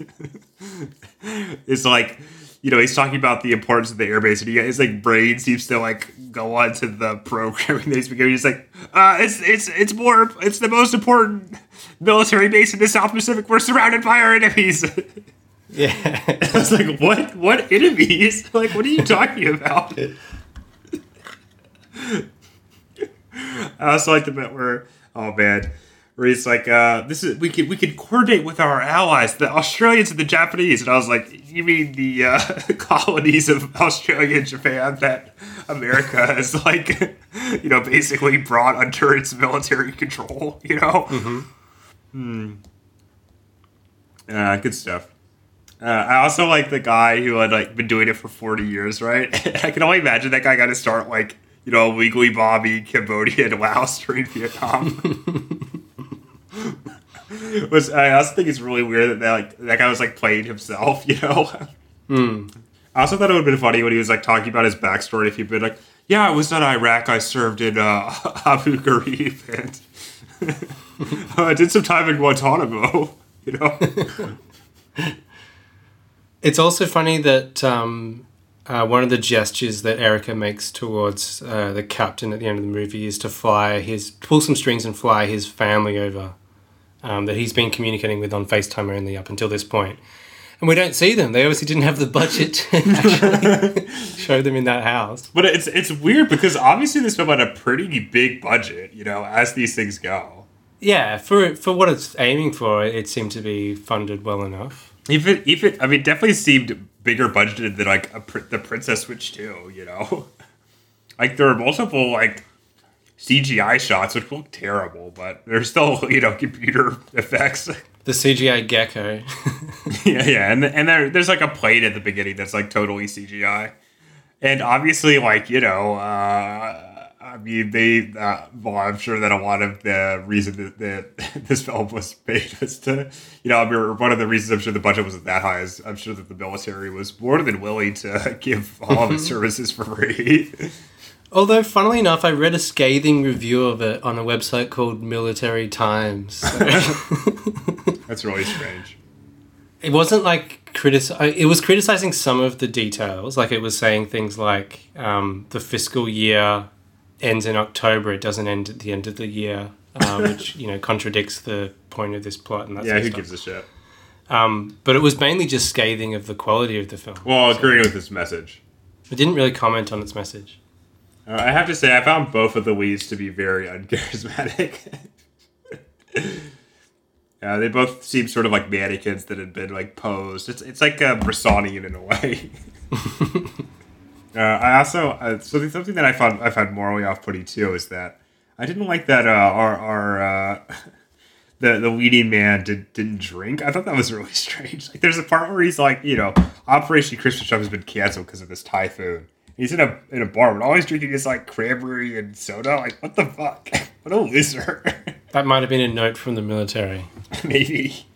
is like. You know, he's talking about the importance of the airbase, and he, his like brain seems to like go on to the programming that he's becoming. He's like, uh, "It's it's it's more it's the most important military base in the South Pacific. We're surrounded by our enemies." Yeah. I was like, "What? What enemies? Like, what are you talking about?" I also like the bit where, oh man, where he's like, uh, "This is we could we could coordinate with our allies, the Australians and the Japanese." And I was like, "You mean the uh, colonies of Australia and Japan that America has like, you know, basically brought under its military control?" You know. Hmm. Uh, good stuff. Uh, I also like the guy who had like been doing it for forty years, right? I can only imagine that guy got to start like you know legally Bobby, Cambodia and Laos during Vietnam. was I also think it's really weird that, that like that guy was like playing himself, you know. I also thought it would have been funny when he was like talking about his backstory. If he'd been like, "Yeah, I was in Iraq. I served in uh, Abu Ghraib and I did some time in Guantanamo." You know. It's also funny that um, uh, one of the gestures that Erica makes towards uh, the captain at the end of the movie is to fly his pull some strings and fly his family over um, that he's been communicating with on FaceTime only up until this point. And we don't see them. They obviously didn't have the budget to actually show them in that house. But it's it's weird because obviously this film had a pretty big budget, you know, as these things go. Yeah, for for what it's aiming for, it seemed to be funded well enough. Even even I mean, definitely seemed bigger budgeted than like a, the Princess Switch two, you know. like there are multiple like CGI shots which look terrible, but they're still you know computer effects. The CGI gecko. yeah, yeah, and and there, there's like a plate at the beginning that's like totally CGI, and obviously like you know, uh, I mean they, uh, well, I'm sure that a lot of the reason that, that this film was made was to, you know, I mean, one of the reasons I'm sure the budget wasn't that high is I'm sure that the military was more than willing to give all of its services for free. Although, funnily enough, I read a scathing review of it on a website called Military Times. So That's really strange. it wasn't like critic. It was criticizing some of the details. Like it was saying things like um, the fiscal year ends in October. It doesn't end at the end of the year, uh, which you know contradicts the point of this plot. And that Yeah, who stuff. gives a shit? Um, but it was mainly just scathing of the quality of the film. Well, agreeing with this message. It didn't really comment on its message. Uh, I have to say, I found both of the leads to be very uncharismatic. yeah, they both seem sort of like mannequins that had been like posed. It's it's like a Bressonian in a way. Uh, I also uh, something something that I found I found morally off putting too is that I didn't like that uh, our our uh, the the leading man did, didn't drink. I thought that was really strange. Like, there's a part where he's like, you know, Operation Christmas Drop has been canceled because of this typhoon. He's in a in a bar, but all he's drinking is like cranberry and soda. Like, what the fuck? what a loser. That might have been a note from the military. Maybe.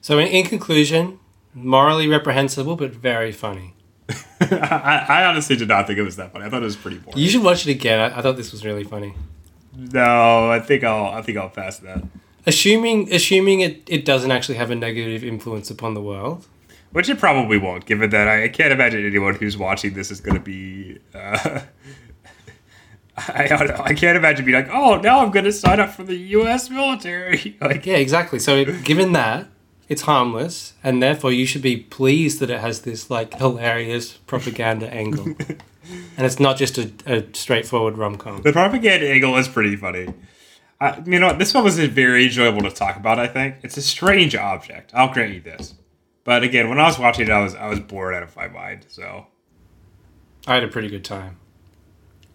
So, in, in conclusion, morally reprehensible but very funny. I, I honestly did not think it was that funny. I thought it was pretty boring. You should watch it again. I, I thought this was really funny. no, I think I'll I think I'll pass that. Assuming assuming it, it doesn't actually have a negative influence upon the world. Which it probably won't, given that I, I can't imagine anyone who's watching this is going to be. Uh, I don't know. I can't imagine being like, oh, now I'm going to sign up for the U.S. military. Like, Yeah, exactly. So, given that, it's harmless, and therefore you should be pleased that it has this like hilarious propaganda angle, and it's not just a, a straightforward rom com. the propaganda angle is pretty funny. I, you know, what? this one was very enjoyable to talk about. I think it's a strange object. I'll grant you this, but again, when I was watching it, I was I was bored out of my mind. So I had a pretty good time.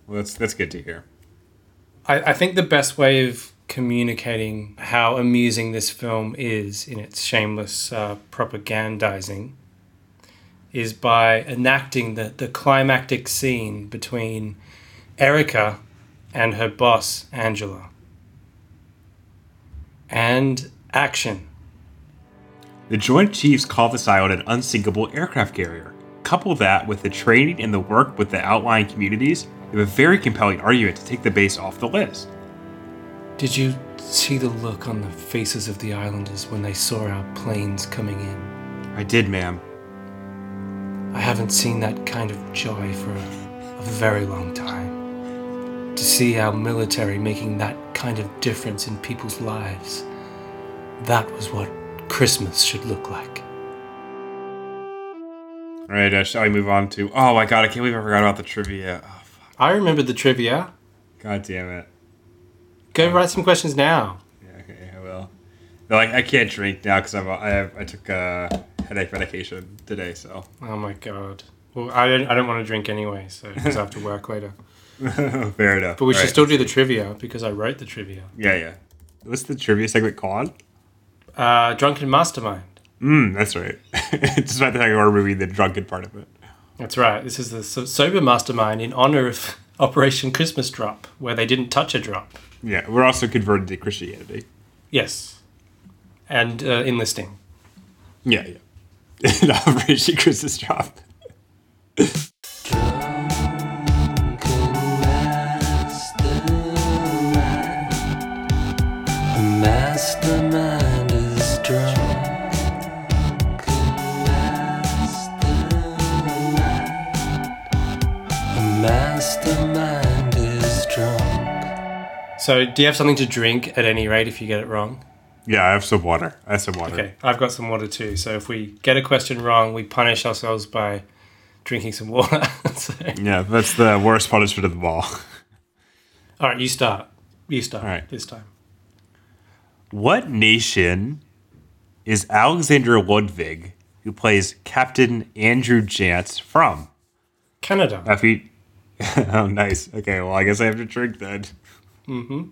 well, that's that's good to hear. I, I think the best way of communicating how amusing this film is in its shameless uh, propagandizing is by enacting the, the climactic scene between Erica and her boss, Angela. And action. The Joint Chiefs call this island an unsinkable aircraft carrier. Couple that with the training and the work with the outlying communities, you have a very compelling argument to take the base off the list. Did you see the look on the faces of the islanders when they saw our planes coming in? I did, ma'am. I haven't seen that kind of joy for a, a very long time. To see our military making that kind of difference in people's lives, that was what Christmas should look like. All right, uh, shall we move on to? Oh my god, I can't believe I forgot about the trivia. Oh, fuck. I remember the trivia. God damn it. Go write some questions now. Yeah, okay, I will. No, like I can't drink now because I'm I have I took a headache medication today, so Oh my god. Well, I don't, I don't want to drink anyway, so because I have to work later. fair enough. But we should Alright. still do the trivia because I wrote the trivia. Yeah, yeah. What's the trivia segment called? Uh, Drunken Mastermind. Mm, that's right. Despite the fact we're removing the drunken part of it. That's right. This is the so- sober mastermind in honor of Operation Christmas Drop, where they didn't touch a drop. Yeah, we're also converted to Christianity. Yes. And uh, enlisting. Yeah, yeah. Operation Christmas drop. So, do you have something to drink at any rate if you get it wrong? Yeah, I have some water. I have some water. Okay, I've got some water too. So, if we get a question wrong, we punish ourselves by drinking some water. So- Yeah, that's the worst punishment of them all. all right, you start. You start All right. this time. What nation is Alexander Ludwig, who plays Captain Andrew Jantz, from? Canada. If he... oh, nice. Okay, well, I guess I have to drink then. Hmm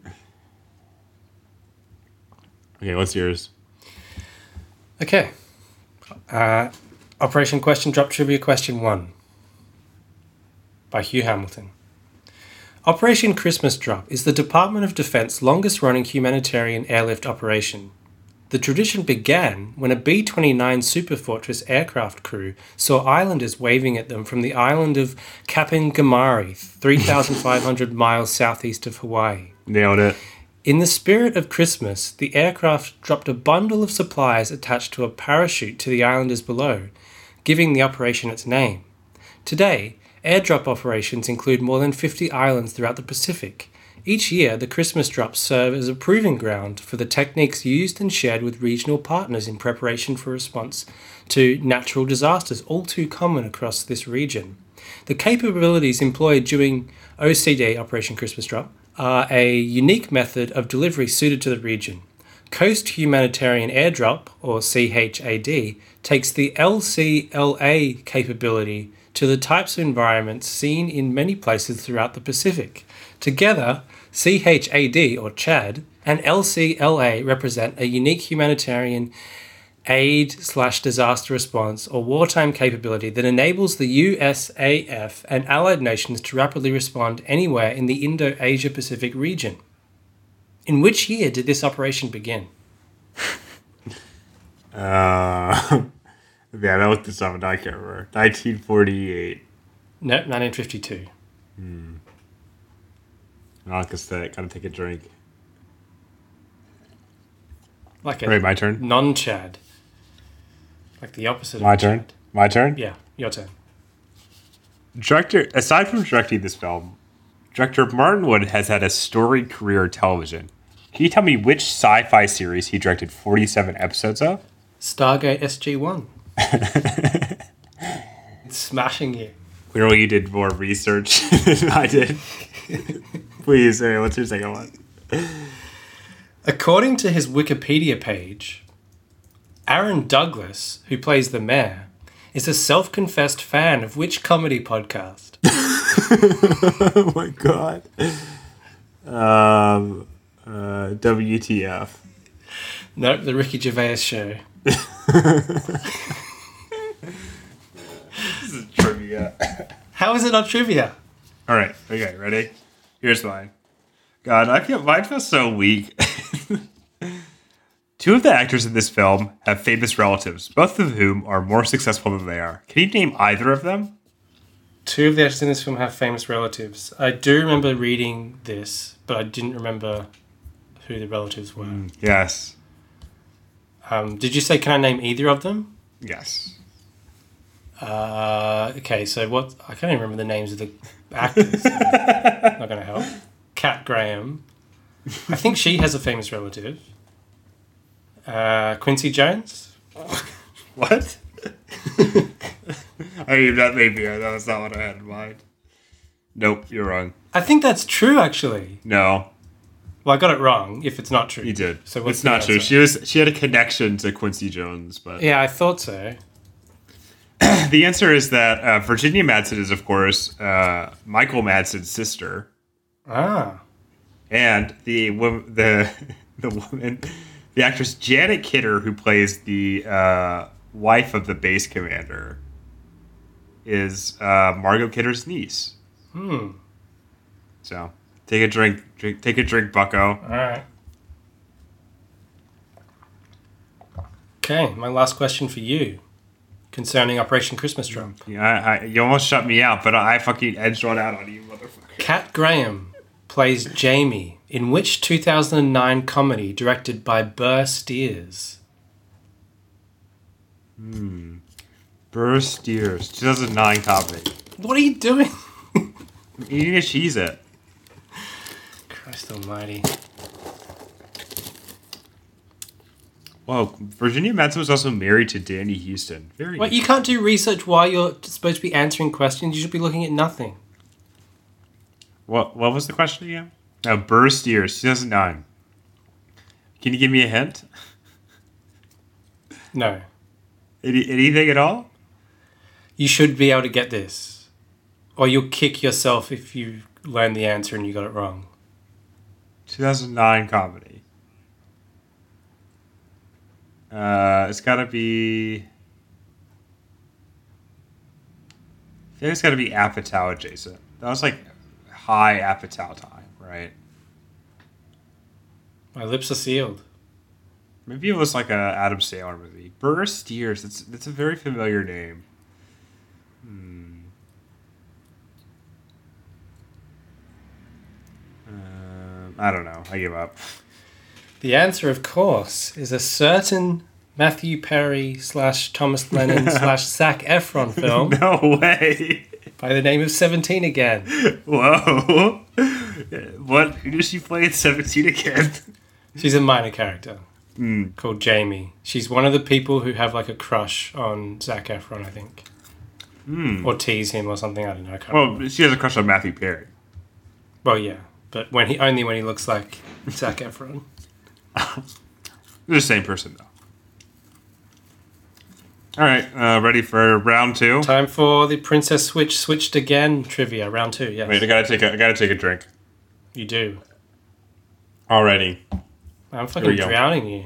Okay, what's yours? Okay. Uh, Operation Question Drop Trivia Question 1 by Hugh Hamilton. Operation Christmas Drop is the Department of Defense longest running humanitarian airlift operation. The tradition began when a B 29 Superfortress aircraft crew saw islanders waving at them from the island of Kapingamari, 3,500 miles southeast of Hawaii. Nailed it. In the spirit of Christmas, the aircraft dropped a bundle of supplies attached to a parachute to the islanders below, giving the operation its name. Today, airdrop operations include more than 50 islands throughout the Pacific. Each year, the Christmas drops serve as a proving ground for the techniques used and shared with regional partners in preparation for response to natural disasters, all too common across this region. The capabilities employed during OCD, Operation Christmas Drop, are a unique method of delivery suited to the region. Coast Humanitarian Airdrop, or CHAD, takes the LCLA capability to the types of environments seen in many places throughout the Pacific. Together, CHAD, or CHAD, and LCLA represent a unique humanitarian aid slash disaster response or wartime capability that enables the USAF and allied nations to rapidly respond anywhere in the Indo Asia Pacific region. In which year did this operation begin? Uh, man, I looked this up and I can't remember. 1948. No, 1952. Not say Gotta take a drink. Like a right, my turn. non Chad. Like the opposite My of turn. Chad. My turn. Yeah, your turn. Director, aside from directing this film, director Martin Wood has had a storied career in television. Can you tell me which sci-fi series he directed 47 episodes of? Stargate SG 1. it's smashing you. Clearly, you did more research than I did. Please, hey, what's your second one? According to his Wikipedia page, Aaron Douglas, who plays the mayor, is a self confessed fan of which comedy podcast? Oh my god. Um, uh, WTF. Nope, the Ricky Gervais show. How is it not trivia? All right. Okay. Ready? Here's mine. God, I feel mine feels so weak. Two of the actors in this film have famous relatives, both of whom are more successful than they are. Can you name either of them? Two of the actors in this film have famous relatives. I do remember reading this, but I didn't remember who the relatives were. Yes. Um, did you say, can I name either of them? Yes. Uh, okay, so what? I can't even remember the names of the actors. not going to help. Kat Graham. I think she has a famous relative. Uh, Quincy Jones. What? I mean, that may be. That was not what I had in mind. Nope, you're wrong. I think that's true, actually. No, Well, I got it wrong. If it's not true, you did. So what's it's not true. She was she had a connection to Quincy Jones, but Yeah, I thought so. the answer is that uh, Virginia Madsen is, of course, uh, Michael Madsen's sister, Ah, and the wom- the the woman, the actress Janet Kidder, who plays the uh, wife of the base commander, is uh, Margot Kidder's niece. hmm. So take a drink, drink take a drink, Bucko. All right. Okay, my last question for you concerning Operation Christmas Drop. Yeah, I, I, you almost shut me out, but I fucking edged one out on you, motherfucker. Kat Graham plays Jamie in which 2009 comedy directed by Burr Steers? Hmm. Burr Steers, 2009 comedy. What are you doing? I'm eating a cheese it. Christ almighty. Whoa, Virginia Madsen was also married to Danny Huston. Very. Wait, you can't do research while you're supposed to be answering questions. You should be looking at nothing. What What was the question again? No, Burr Steers, 2009. Can you give me a hint? No. Any, anything at all? You should be able to get this. Or you'll kick yourself if you learn the answer and you got it wrong. 2009 comedy. Uh, it's got to be. I think it's got to be Apatow adjacent. That was like high Apatow time, right? My lips are sealed. Maybe it was like a Adam Sandler movie. Burr Steers. It's it's a very familiar name. Hmm. Um, I don't know. I give up. The answer, of course, is a certain Matthew Perry slash Thomas Lennon slash Zac Efron film No way. by the name of Seventeen again. Whoa. What? Who does she play in Seventeen again? She's a minor character Hmm. called Jamie. She's one of the people who have like a crush on Zac Efron, I think, Hmm. or tease him or something. I don't know. I can't remember. She has a crush on Matthew Perry. Well, yeah, but when he only when he looks like Zac Efron. They're the same person though. All right, uh, ready for round two? Time for the Princess Switch switched again trivia round two. Yes, Wait, I gotta take a, I gotta take a drink. you do. Already. I'm fucking go. drowning you.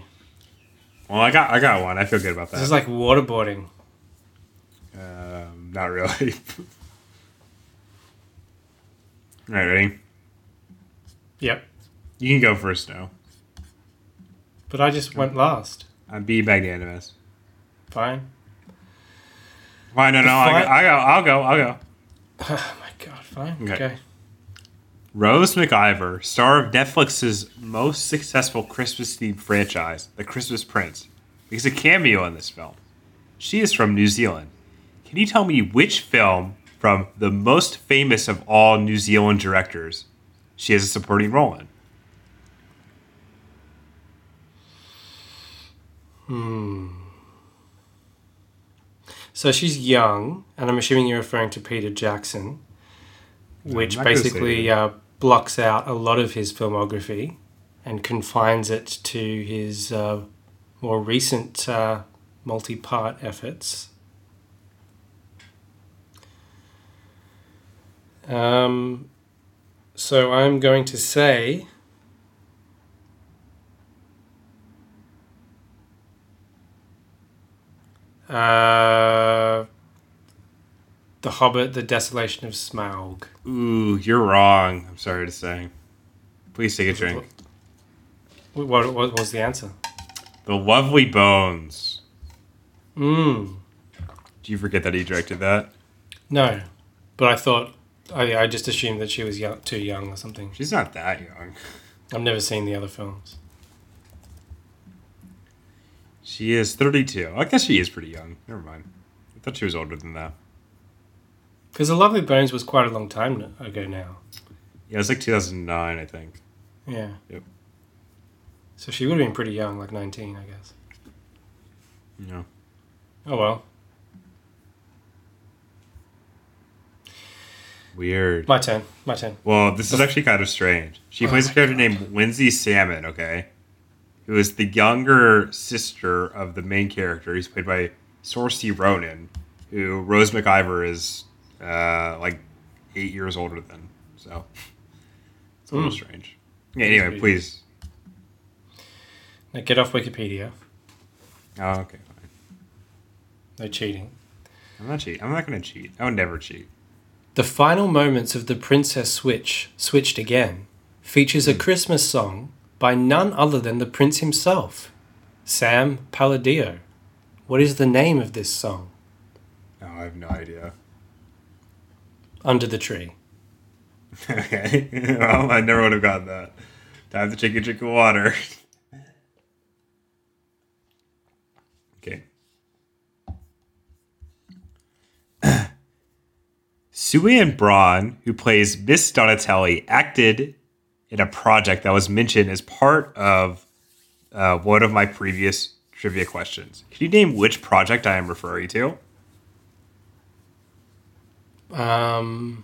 Well, I got, I got one. I feel good about that. This is like waterboarding. Um, not really. All right, ready? Yep, You can go first now. But I just went last. I'm be magnanimous. Fine. Why? No, no. I, fi- go. I'll go. I'll go. Oh my god, fine. Okay. Okay. Rose McIver, star of Netflix's most successful Christmas-themed franchise, The Christmas Prince, makes a cameo in this film. She is from New Zealand. Can you tell me which film from the most famous of all New Zealand directors she has a supporting role in? So she's young, and I'm assuming you're referring to Peter Jackson, which I'm not gonna say basically uh, blocks out a lot of his filmography and confines it to his uh, more recent uh, multi part efforts. Um, so I'm going to say. Uh, the Hobbit, The Desolation of Smaug. Ooh, you're wrong. I'm sorry to say. Please take a drink. What, what, what was the answer? The Lovely Bones. Mmm. Do you forget that he directed that? no, but I thought I, I just assumed that she was young, too young or something. She's not that young. I've never seen the other films. She is 32. I guess she is pretty young. Never mind. I thought she was older than that. Because The Lovely Bones was quite a long time ago now. Yeah, it was like 2009, I think. Yeah. Yep. So she would have been pretty young, like 19, I guess. Yeah. Oh well. Weird. My turn. My turn. Well, this is actually kind of strange. She oh plays a character named Lindsay Salmon, okay? Who is the younger sister of the main character. He's played by Saoirse Ronan, who Rose McIver is uh, like eight years older than. So it's a little Hmm. strange. Yeah, anyway, please. Now get off Wikipedia. Oh, okay, fine. No cheating. I'm not cheating. I'm not going to cheat. I would never cheat. The final moments of the Princess Switch, switched again, features a Christmas song by none other than the Prince himself, Sam Palladio. What is the name of this song? No, I have no idea. Under the Tree. okay. well, I never would have gotten that. Time to take a drink of water. okay. Suanne Braun, who plays Miss Donatelli, acted in a project that was mentioned as part of uh, one of my previous trivia questions. Can you name which project I am referring to? Um,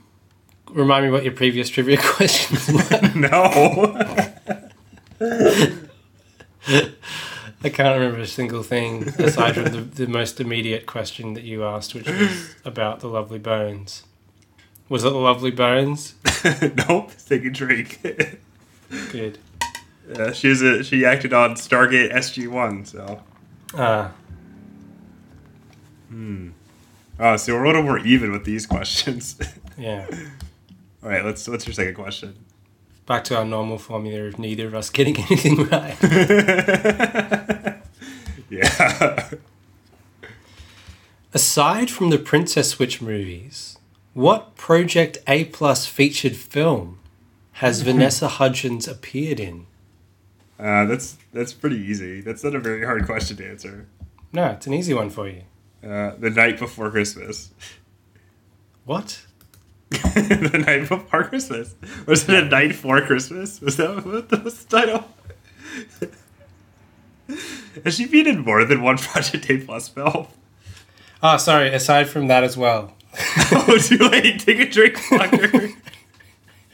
remind me what your previous trivia questions were. no. I can't remember a single thing aside from the, the most immediate question that you asked, which was about the lovely bones. Was it the lovely bones? nope. Take a drink. Good. Uh, she a, she acted on Stargate SG One. So Ah, Uh. Hmm. oh, so we're a little more even with these questions. yeah. All right, let's. What's your second question? Back to our normal formula of neither of us getting anything right. Yeah. Aside from the Princess Switch movies, what Project A Plus featured film has Vanessa Hudgens appeared in? Uh, that's that's pretty easy. That's not a very hard question to answer. No, it's an easy one for you. Uh, the night before Christmas. What? the night before Christmas. Was it a night for Christmas? Was that what the, the title? Has she been in more than one Project A Plus film? Oh, sorry. Aside from that as well. Oh, too late. Take a drink, fucker.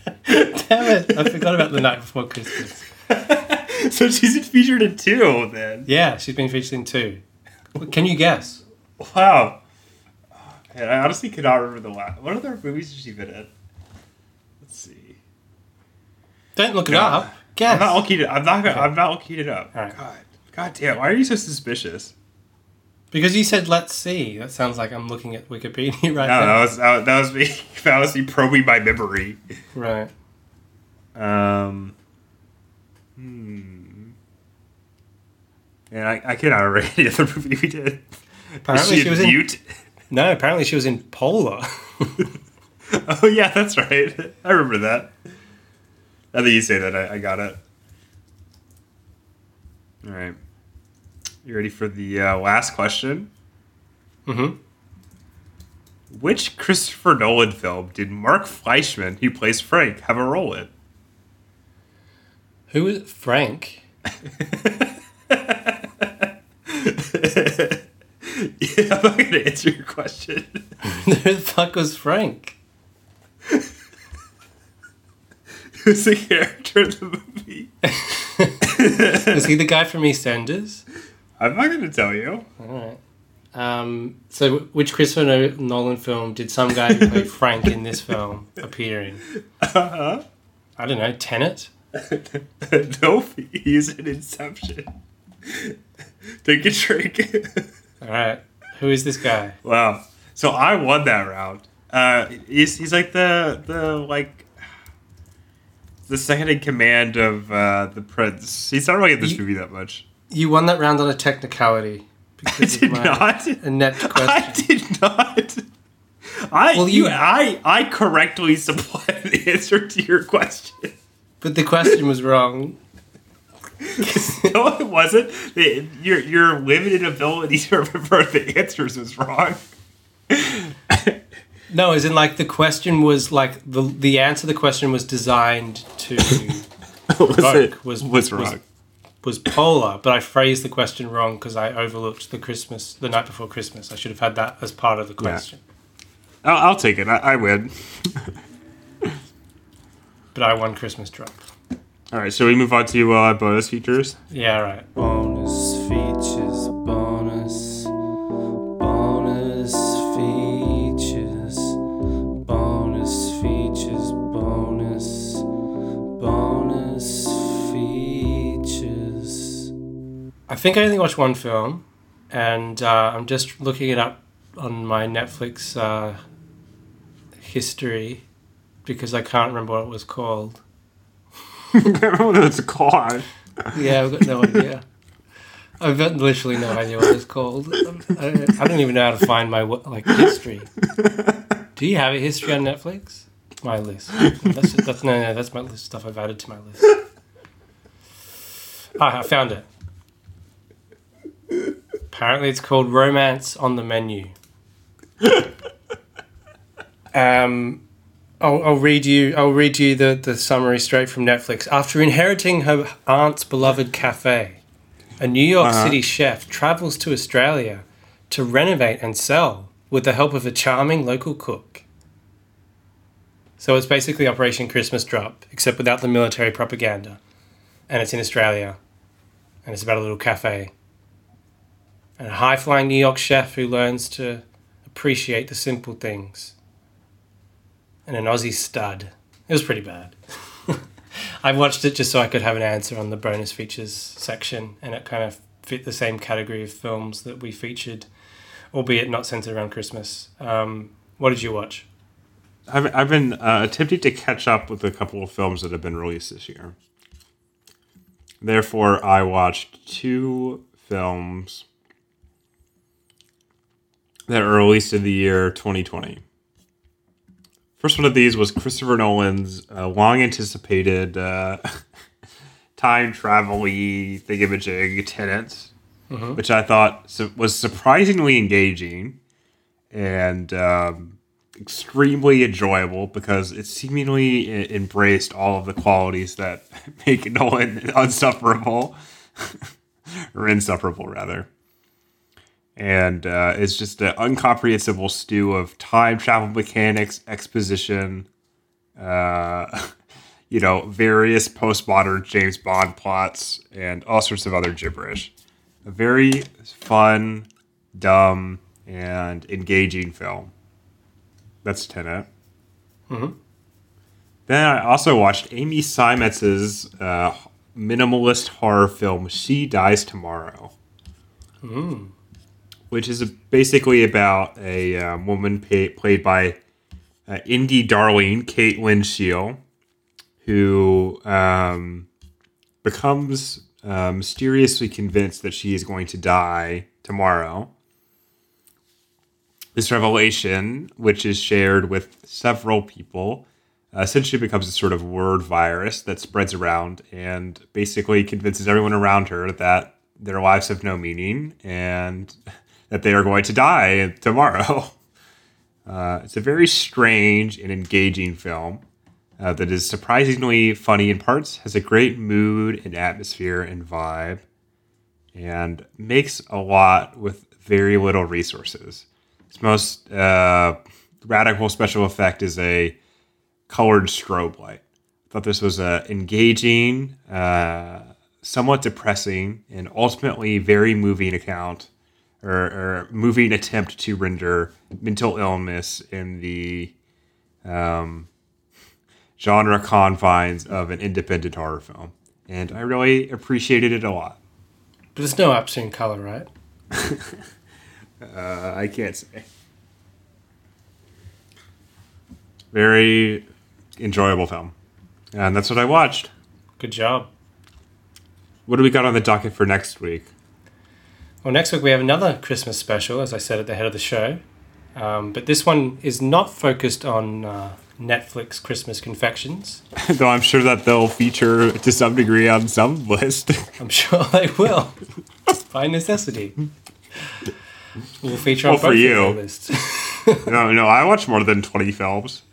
Damn it! I forgot about the night before Christmas. so she's featured in two then. Yeah, she's been featured in two. Can you guess? Wow. Man, I honestly cannot remember the last. What other movies has she been in? Let's see. Don't look it up. Guess. I'm not looking it. I'm not. Gonna, I'm not looking it up. All right. God. God damn. Why are you so suspicious? Because you said let's see. That sounds like I'm looking at Wikipedia right No, that now. was that, that was me. That was me probing my memory. Right. Um. Hmm. And I, I cannot remember any other movie we did. Apparently Is she was in- Mute? No, apparently she was in Polar. Oh yeah, that's right. I remember that. Now that you say that, I, I got it. All right. You ready for the uh, last question? mm-hmm. Which Christopher Nolan film did Mark Fleischman, who plays Frank, have a role in? Who is Frank? yeah, I'm not going to answer your question. Who the fuck was Frank? Who's the character in the movie? Was he the guy from EastEnders? I'm not going to tell you. All right. Um, so, which Christopher Nolan film did some guy who played Frank in this film appear in? Uh-huh. I don't know. Tenet. nope, he's in Inception. Take a drink. All right. Who is this guy? wow. So I won that round. Uh, he's he's like the the like the second in command of uh, the prince. He's not really in this You- movie that much. You won that round on a technicality. I did not. Inept I question. did not. I Well, you you- I I correctly supplied the answer to your question. But the question was wrong. no, it wasn't. The- Your your limited ability to remember the answers was wrong. No, as in like the question was like the the answer to the question was designed to was was- was was- wrong. was polar, but I phrased the question wrong because I overlooked the Christmas the night before Christmas. I should have had that as part of the question. I'll, I'll take it. I, I win. But I won Christmas drop. All right, so we move on to uh, bonus features. Yeah, right. Bonus features, I think I only watched one film, and uh, I'm just looking it up on my Netflix uh, history because I can't remember what it was called. I remember what it's called. Yeah, I've got no idea. I've got literally no idea what it's called. I, I don't even know how to find my like history. Do you have a history on Netflix? My list. That's, that's no, no, that's my list stuff I've added to my list. Ah, I found it. Apparently, it's called Romance on the Menu. Um, I'll, I'll read you. I'll read you the, the summary straight from Netflix. After inheriting her aunt's beloved cafe, a New York Uh-huh. City chef travels to Australia to renovate and sell with the help of a charming local cook. So it's basically Operation Christmas Drop, except without the military propaganda, and it's in Australia, and it's about a little cafe, and a high flying New York chef who learns to appreciate the simple things and an Aussie stud. It was pretty bad. I watched it just so I could have an answer on the bonus features section, and it kind of fit the same category of films that we featured, albeit not centered around Christmas. Um, what did you watch? I've, I've been uh, attempting to catch up with a couple of films that have been released this year. Therefore, I watched two films that are released in the year 2020. First one of these was Christopher Nolan's uh, long anticipated uh, time travel y thing thingamajig Tenet, which I thought su- was surprisingly engaging and um, extremely enjoyable because it seemingly e- embraced all of the qualities that make Nolan unsufferable, or insufferable rather. And uh, it's just an incomprehensible stew of time travel mechanics, exposition, uh, you know, various postmodern James Bond plots, and all sorts of other gibberish. A very fun, dumb, and engaging film. That's Tenet. Then I also watched Amy Seimetz's uh, minimalist horror film She Dies Tomorrow, which is basically about a um, woman played by uh, indie darling Kate Lyn Sheil, who um, becomes uh, mysteriously convinced that she is going to die tomorrow. This revelation, which is shared with several people, uh, essentially becomes a sort of word virus that spreads around and basically convinces everyone around her that their lives have no meaning and that they are going to die tomorrow. Uh, it's a very strange and engaging film uh, that is surprisingly funny in parts, has a great mood and atmosphere and vibe, and makes a lot with very little resources. Its most uh, radical special effect is a colored strobe light. I thought this was a engaging, uh, somewhat depressing, and ultimately very moving account or, or moving attempt to render mental illness in the um, genre confines of an independent horror film. And I really appreciated it a lot. But there's no upstream color, right? Uh, I can't say. Very enjoyable film. And that's what I watched. Good job. What do we got on the docket for next week? Well, next week we have another Christmas special, as I said at the head of the show. Um, but this one is not focused on uh, Netflix Christmas confections. Though I'm sure that they'll feature to some degree on some list. I'm sure they will, by necessity. We'll feature on Well, for both of you. lists. no, no, I watch more than 20 films.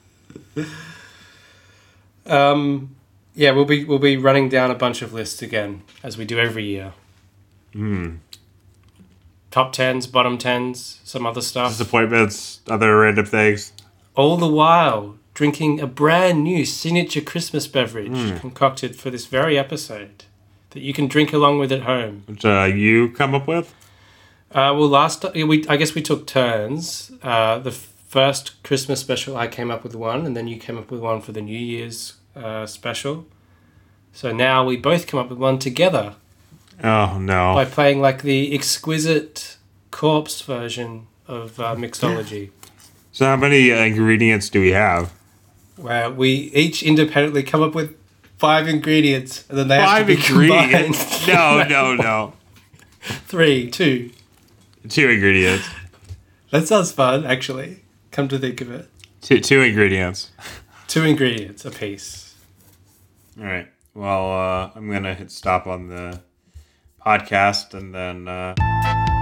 Um, yeah, we'll be we'll be running down a bunch of lists again as we do every year. Hmm. Top tens, bottom tens, some other stuff. Disappointments, other random things. All the while drinking a brand new signature Christmas beverage Hmm. concocted for this very episode that you can drink along with at home. Which uh, you come up with? Uh, well, last we I guess we took turns. Uh, the first Christmas special, I came up with one, and then you came up with one for the New Year's uh, special. So now we both come up with one together Oh, no. by playing like the exquisite corpse version of uh, mixology, So, how many uh, ingredients do we have? where we each independently come up with five ingredients, and then they have to Five be ingredients? combined. no, no, no. Three, two. Two ingredients. That sounds fun, actually. Come to think of it, Two, two ingredients. two ingredients a piece. All right. Well, uh, I'm going to hit stop on the podcast and then. Uh...